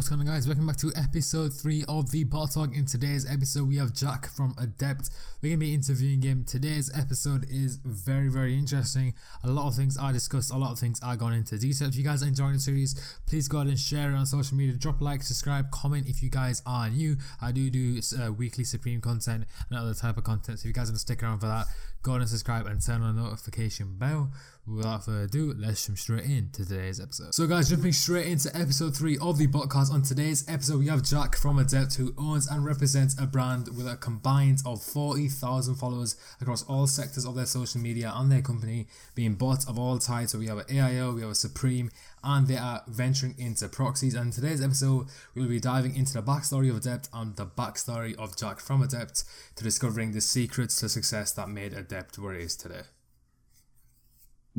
what's going on, guys? Welcome back to episode 3 of the Bot Talk. In today's episode, we have Jack from Adept. We're going to be interviewing him. Today's episode is very, very interesting. A lot of things are discussed, a lot of things are gone into detail. If you guys are enjoying the series, please go ahead and share it on social media. Drop a like, subscribe, comment if you guys are new. I do do uh, weekly Supreme content and other type of content. So if you guys going to stick around for that, go ahead and subscribe and turn on the notification bell without further ado, let's jump straight into today's episode. So, guys, jumping straight into episode three of the podcast. On today's episode, we have Jack from Adept, who owns and represents a brand with a combined of 40,000 followers across all sectors of their social media and their company, being bots of all types. So, we have an AIO, we have a Supreme, and they are venturing into proxies. And in today's episode, we'll be diving into the backstory of Adept and the backstory of Jack from Adept to discovering the secrets to success that made Adept where it is today.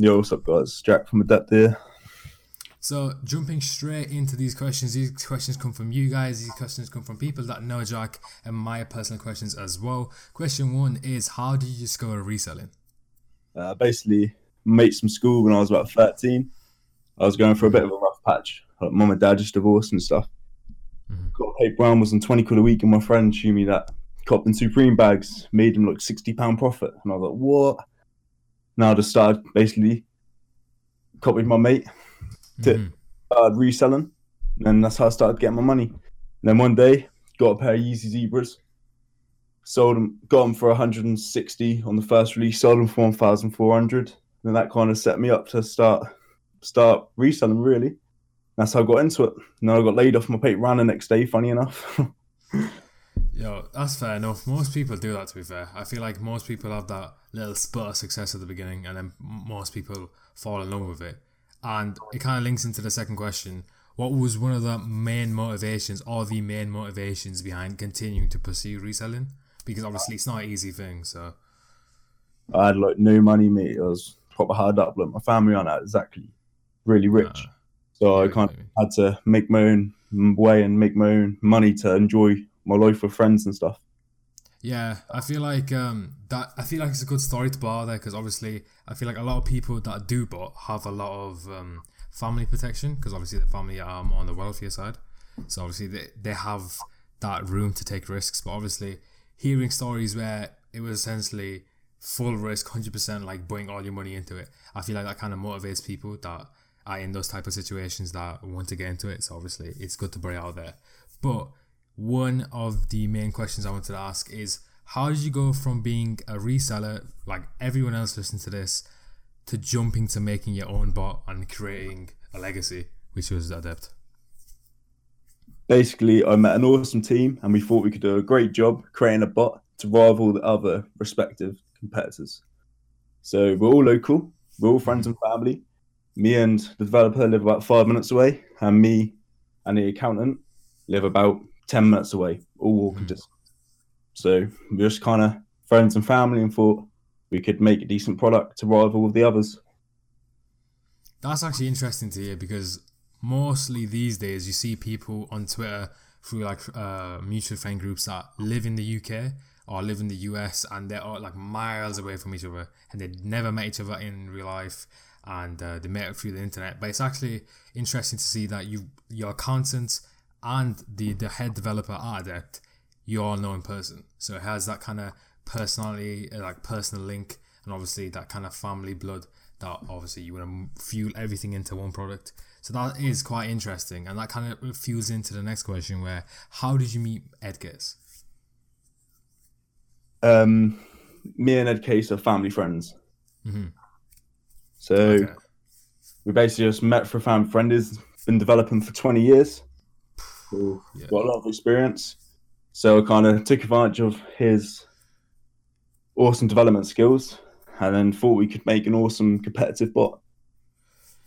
Yo, what's up, guys? Jack from Adept here. So, jumping straight into these questions, these questions come from you guys, these questions come from people that know Jack, and my personal questions as well. Question one is How did you discover reselling? Uh, basically, mates from school when I was about 13. I was going for a bit of a rough patch. Like, mum and dad just divorced and stuff. Mm-hmm. Got paid brown was on 20 quid a week, and my friend showed me that copped in Supreme bags, made him like £60 profit. And I was like, what? Now I just started basically copied my mate to mm-hmm. start reselling, and that's how I started getting my money. And then one day, got a pair of Yeezy Zebras, sold them, got them for 160 on the first release, sold them for 1,400. And that kind of set me up to start start reselling. Really, that's how I got into it. And then I got laid off my paper round the next day. Funny enough. Yo, that's fair enough. Most people do that. To be fair, I feel like most people have that little spurt of success at the beginning, and then most people fall in love with it. And it kind of links into the second question: What was one of the main motivations, or the main motivations behind continuing to pursue reselling? Because obviously, it's not an easy thing. So, I had like no money, mate. I was proper hard up. Like my family aren't exactly really rich, uh, so I kind of had to make my own way and make my own money to enjoy my life with friends and stuff. Yeah, I feel like um, that. I feel like it's a good story to bar there because obviously I feel like a lot of people that do bot have a lot of um, family protection because obviously the family are on the wealthier side, so obviously they they have that room to take risks. But obviously, hearing stories where it was essentially full risk, hundred percent, like putting all your money into it, I feel like that kind of motivates people that are in those type of situations that want to get into it. So obviously, it's good to bring out there, but one of the main questions I wanted to ask is how did you go from being a reseller, like everyone else listening to this, to jumping to making your own bot and creating a legacy, which was Adept? Basically, I met an awesome team and we thought we could do a great job creating a bot to rival the other respective competitors. So we're all local, we're all friends and family. Me and the developer live about five minutes away, and me and the accountant live about 10 minutes away, all walking mm. distance. So we just kind of friends and family and thought we could make a decent product to rival with the others. That's actually interesting to hear because mostly these days you see people on Twitter through like uh, mutual friend groups that live in the UK or live in the US and they're all like miles away from each other and they never met each other in real life and uh, they met through the internet. But it's actually interesting to see that you your accountant and the the head developer at Adept, you all know in person. So it has that kind of personality, uh, like personal link, and obviously that kind of family blood that obviously you want to fuel everything into one product. So that is quite interesting, and that kind of fuels into the next question: where how did you meet Ed Case? Um, me and Ed Case are family friends. Mm-hmm. So okay. we basically just met for a family friend. He's been developing for twenty years who yeah. got a lot of experience. So I kind of took advantage of his awesome development skills and then thought we could make an awesome competitive bot.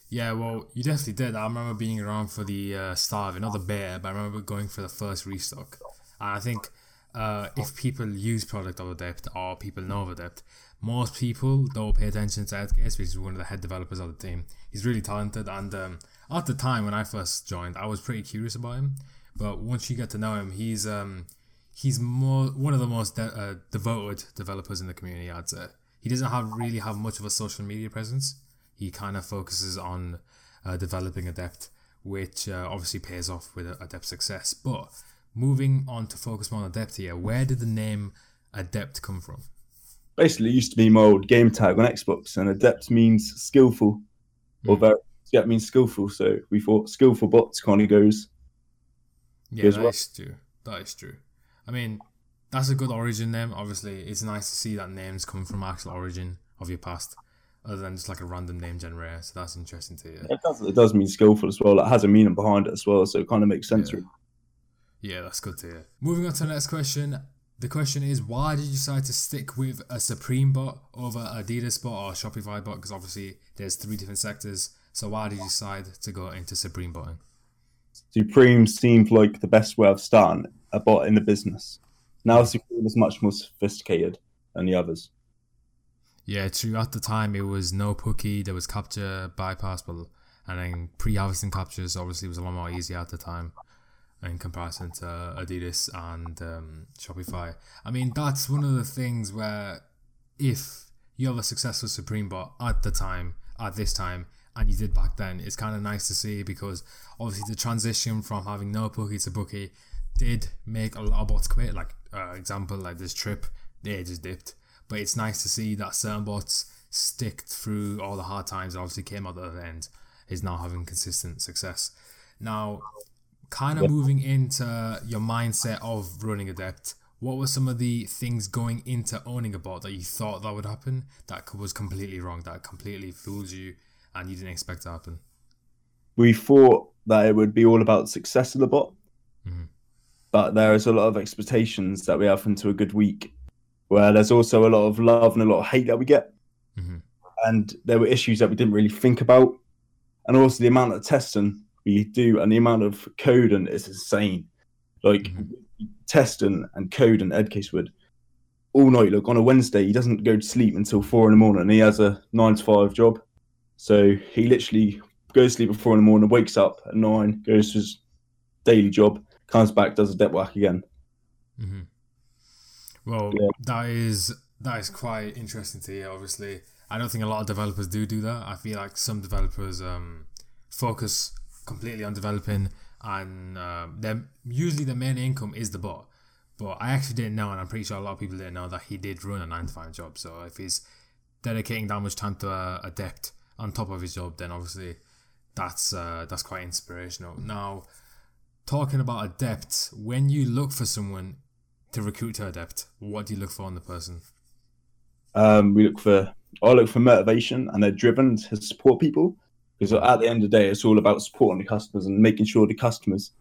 Yeah, well, you definitely did. I remember being around for the uh, start of it, not the beta, but I remember going for the first restock. And I think uh, if people use product of Adept or people know of Adept, most people don't pay attention to Edcase, which is one of the head developers of the team. He's really talented, and um, at the time when I first joined, I was pretty curious about him. But once you get to know him, he's um he's more one of the most de- uh, devoted developers in the community. I'd say he doesn't have really have much of a social media presence. He kind of focuses on uh, developing Adept, which uh, obviously pays off with Adept success. But moving on to focus more on Adept here, where did the name Adept come from? Basically, it used to be my old game tag on Xbox, and Adept means skillful, mm. or very yeah, it means skillful. So we thought skillful bots kind of goes. Yeah, goes that well. is true. That is true. I mean, that's a good origin name. Obviously, it's nice to see that names come from actual origin of your past, other than just like a random name generator. So that's interesting to hear. It does. It does mean skillful as well. It has a meaning behind it as well, so it kind of makes sense. Yeah. yeah, that's good to hear. Moving on to the next question. The question is, why did you decide to stick with a Supreme bot over Adidas bot or Shopify bot? Because obviously there's three different sectors. So why did you decide to go into Supreme botting? Supreme seemed like the best way of starting a bot in the business. Now Supreme is much more sophisticated than the others. Yeah, true. At the time, it was no Pookie, there was captcha, bypass, but and then pre-harvesting captchas obviously was a lot more easier at the time in comparison to Adidas and um, Shopify. I mean, that's one of the things where if you have a successful Supreme bot at the time, at this time, and you did back then, it's kind of nice to see because obviously the transition from having no Pookie to Pookie did make a lot of bots quit. Like, uh, example, like this trip, they just dipped. But it's nice to see that certain bots stick through all the hard times. Obviously, came out the other end, is now having consistent success. Now, kind of moving into your mindset of running Adept, what were some of the things going into owning a bot that you thought that would happen that was completely wrong, that completely fooled you, and you didn't expect to happen? We thought that it would be all about success of the bot, mm-hmm. but there is a lot of expectations that we have into a good week, where there's also a lot of love and a lot of hate that we get, mm-hmm. and there were issues that we didn't really think about, and also the amount of testing we do and the amount of code and it's insane. Like mm-hmm. testing and code and Ed Case would all night. Look, on a Wednesday, he doesn't go to sleep until four in the morning. And he has a nine to five job. So he literally goes to sleep at four in the morning, wakes up at nine, goes to his daily job, comes back, does Adept work again. Mm-hmm. Well, yeah. that is that is quite interesting to hear. Obviously, I don't think a lot of developers do do that. I feel like some developers um, focus completely on developing, and uh, then usually the main income is the bot. But I actually didn't know, and I'm pretty sure a lot of people didn't know that he did run a nine to five job. So if he's dedicating that much time to a, Adept on top of his job, then obviously that's uh, that's quite inspirational. Now, talking about Adept, when you look for someone to recruit to Adept, what do you look for in the person? Um, we look for I look for motivation, and they're driven to support people. Because at the end of the day, it's all about supporting the customers and making sure the customers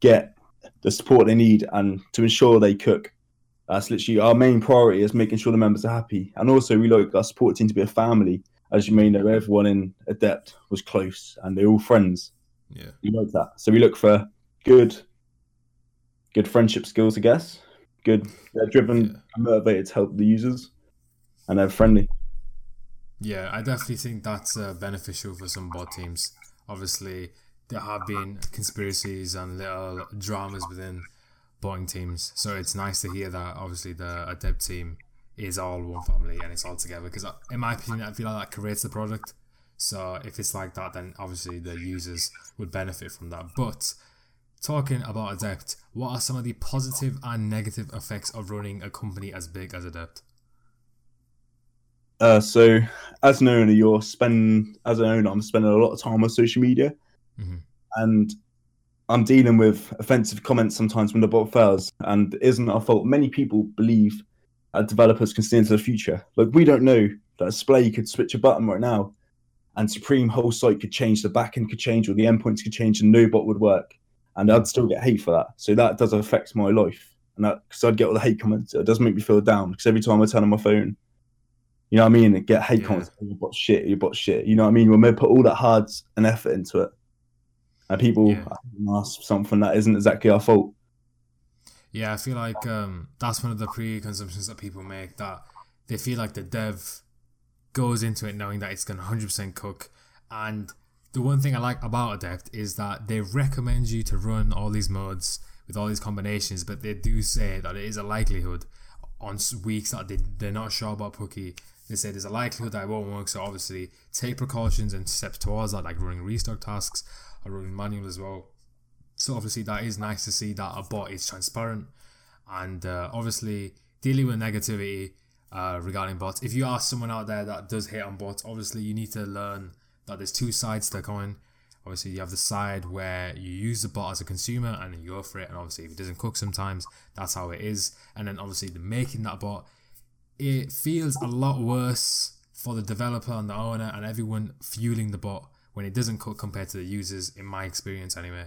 get the support they need and to ensure they cook. That's literally our main priority is making sure the members are happy. And also, we like our support team to be a family. As you may know, everyone in Adept was close and they're all friends. Yeah. You like that. So we look for good, good friendship skills, I guess. Good, they're driven yeah. and motivated to help the users, and they're friendly. Yeah, I definitely think that's uh, beneficial for some bot teams. Obviously, there have been conspiracies and little dramas within botting teams, so it's nice to hear that. Obviously, the adept team is all one family and it's all together. Because in my opinion, I feel like that creates the product. So if it's like that, then obviously the users would benefit from that. But talking about Adept, what are some of the positive and negative effects of running a company as big as Adept? Uh, so, as an owner, you're spending as an owner, I'm spending a lot of time on social media, mm-hmm. and I'm dealing with offensive comments sometimes when the bot fails, and it isn't our fault. Many people believe developers can see into the future. Like we don't know that a display could switch a button right now, and Supreme whole site could change, the backend could change, or the endpoints could change, and no bot would work, and I'd still get hate for that. So that does affect my life, and that because I'd get all the hate comments, it does make me feel down because every time I turn on my phone you know what I mean? And get hate yeah. comments. Oh, you bought shit. You bought shit. You know what I mean? When we put all that hard and effort into it, and people yeah. ask something that isn't exactly our fault. Yeah, I feel like um, that's one of the pre-consumptions that people make that they feel like the dev goes into it knowing that it's going to 100% cook. And the one thing I like about Adept is that they recommend you to run all these modes with all these combinations, but they do say that it is a likelihood on weeks that they, they're not sure about Pookie they say there's a likelihood that it won't work, so obviously take precautions and steps towards that, like running restock tasks, or running manual as well. So obviously that is nice to see that a bot is transparent and uh, obviously dealing with negativity uh, regarding bots. If you are someone out there that does hate on bots, obviously you need to learn that there's two sides to the coin. Obviously, you have the side where you use the bot as a consumer and you go for it, and obviously, if it doesn't cook sometimes, that's how it is. And then, obviously, the making that bot, it feels a lot worse for the developer and the owner and everyone fueling the bot when it doesn't cook compared to the users, in my experience, anyway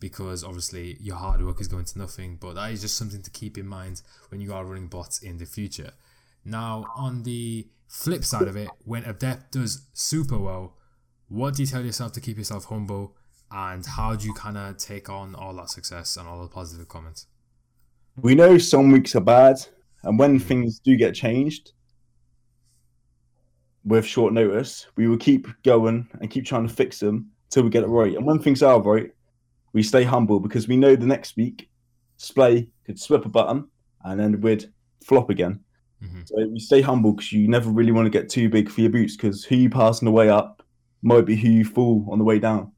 because obviously your hard work is going to nothing. But that is just something to keep in mind when you are running bots in the future. Now, on the flip side of it, when Adept does super well, what do you tell yourself to keep yourself humble? And how do you kind of take on all that success and all the positive comments? We know some weeks are bad, and when mm-hmm. things do get changed with short notice, we will keep going and keep trying to fix them till we get it right. And when things are right, we stay humble because we know the next week Splay could swip a button and then we'd flop again. Mm-hmm. So we stay humble because you never really want to get too big for your boots because who you pass on the way up might be who you fall on the way down.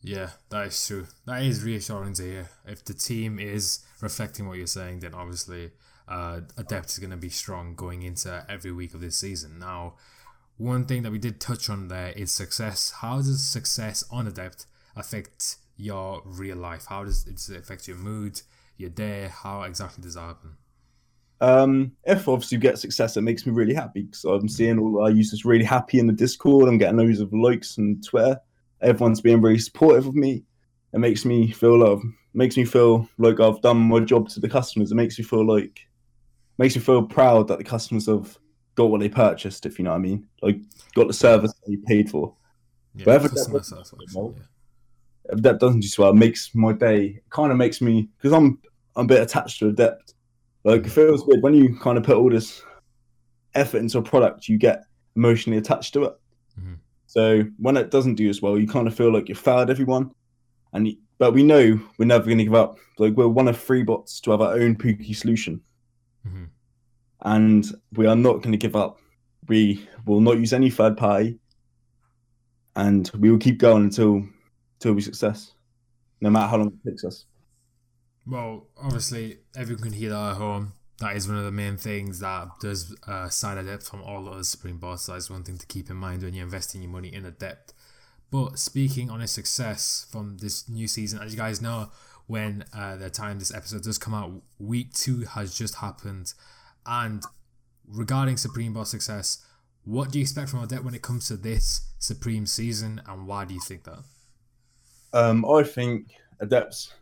Yeah, that is true. That is reassuring to hear. If the team is reflecting what you're saying, then obviously uh, Adept is going to be strong going into every week of this season. Now, one thing that we did touch on there is success. How does success on Adept affect your real life? How does it affect your mood, your day? How exactly does that happen? Um, if obviously you get success, it makes me really happy because I'm seeing all our users really happy in the Discord. I'm getting loads of likes and Twitter. Everyone's being really supportive of me. It makes me feel love. Makes me feel like I've done my job to the customers. It makes me feel like makes me feel proud that the customers have got what they purchased. If you know what I mean, like got the service they paid for. Yeah, customer satisfaction. Yeah that doesn't do so well, it makes my day kind of makes me because I'm I'm a bit attached to Adept. Like it feels weird when you kind of put all this effort into a product, you get emotionally attached to it. Mm-hmm. So when it doesn't do as well, you kind of feel like you've failed everyone. And but we know we're never going to give up. Like we're one of three bots to have our own Pookie solution, mm-hmm. and we are not going to give up. We will not use any third party, and we will keep going until till we success, no matter how long it takes us. Well, obviously, everyone can hear that at home. That is one of the main things that does uh, side Adept from all other Supreme Boss. That is one thing to keep in mind when you're investing your money in Adept. But speaking on a success from this new season, as you guys know, when uh, the time this episode does come out, week two has just happened. And regarding Supreme Boss success, what do you expect from Adept when it comes to this Supreme season, and why do you think that? Um, I think Adept's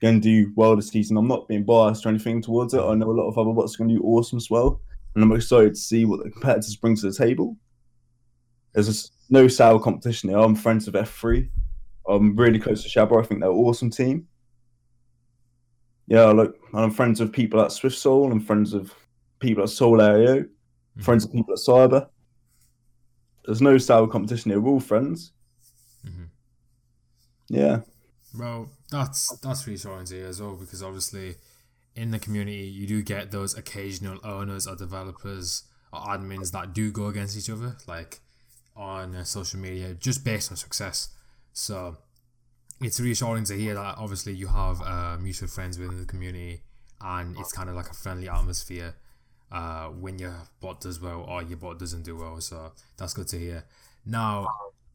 going to do well this season. I'm not being biased or anything towards it. I know a lot of other bots are going to do awesome as well, and I'm excited to see what the competitors bring to the table. There's just no sour competition there. I'm friends with F3. I'm really close to Shabba. I think they're an awesome team. Yeah, like I'm friends with people at Swift Soul. I'm friends with people at Sole AIO. Mm-hmm. Friends with people at Cyber. There's no sour competition here. We're all friends. Yeah. Well, that's that's reassuring to hear as well because obviously in the community you do get those occasional owners or developers or admins that do go against each other, like on uh, social media, just based on success. So it's reassuring to hear that obviously you have uh, mutual friends within the community and it's kind of like a friendly atmosphere uh, when your bot does well or your bot doesn't do well. So that's good to hear. Now,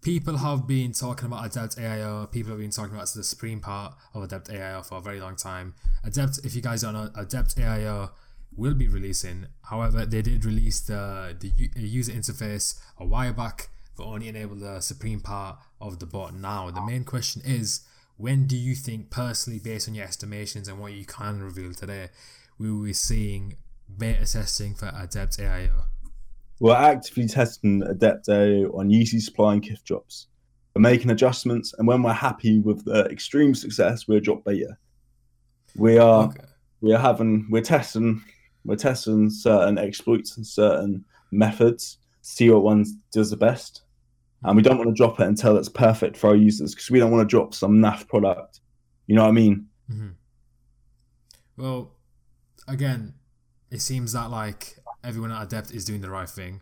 people have been talking about Adept AIO. People have been talking about the supreme part of Adept AIO for a very long time. Adept, if you guys don't know, Adept AIO will be releasing. However, they did release the the user interface a while back, but only enable the supreme part of the bot now. The main question is, when do you think, personally, based on your estimations and what you can reveal today, we will be seeing beta testing for Adept AIO? We're actively testing Adepto on Yeezy supply and Kith drops. We're making adjustments, and when we're happy with the extreme success, we'll drop beta. We are okay. we are having we're testing we're testing certain exploits and certain methods to see what one does the best. And we don't want to drop it until it's perfect for our users because we don't want to drop some naff product. You know what I mean? Mm-hmm. Well, again, it seems that like everyone at Adept is doing the right thing.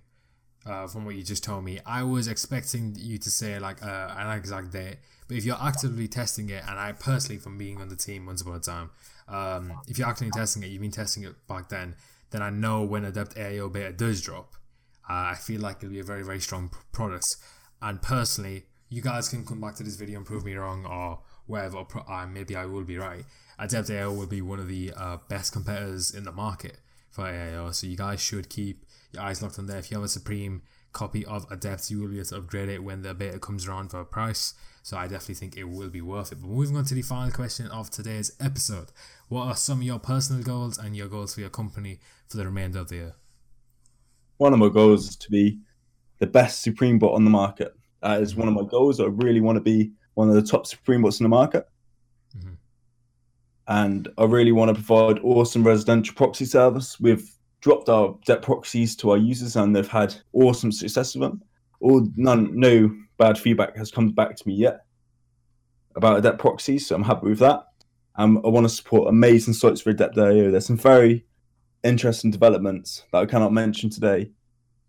uh, from what you just told me. I was expecting you to say like uh, an exact date, but if you're actively testing it, and I personally, from being on the team once upon a time, um, if you're actively testing it, you've been testing it back then, then I know when Adept AIO beta does drop, uh, I feel like it'll be a very very strong product. And personally, you guys can come back to this video and prove me wrong or whatever. Pro- maybe I will be right. Adept AIO will be one of the uh, best competitors in the market for AIO, so you guys should keep your eyes locked on there. If you have a Supreme copy of Adept, you will be able to upgrade it when the beta comes around for a price. So I definitely think it will be worth it. But moving on to the final question of today's episode. What are some of your personal goals and your goals for your company for the remainder of the year? One of my goals is to be the best Supreme bot on the market. That is one of my goals. I really want to be one of the top Supreme bots in the market. And I really want to provide awesome residential proxy service. We've dropped our Adept proxies to our users and they've had awesome success with them. All none no bad feedback has come back to me yet about Adept proxies, so I'm happy with that. Um, I want to support amazing sites for Adept.io. There's some very interesting developments that I cannot mention today,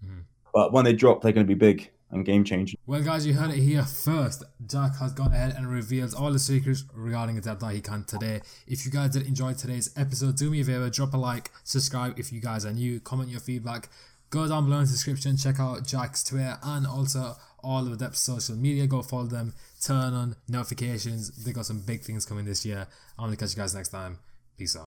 Mhm. but when they drop, they're going to be big and game changing. Well, guys, you heard it here first. Jack has gone ahead and revealed all the secrets regarding Adept that he can today. If you guys did enjoy today's episode, do me a favor, drop a like, subscribe if you guys are new, comment your feedback. Go down below in the description, check out Jack's Twitter and also all of Adept's social media. Go follow them, turn on notifications. They got some big things coming this year. I'm gonna catch you guys next time. Peace out.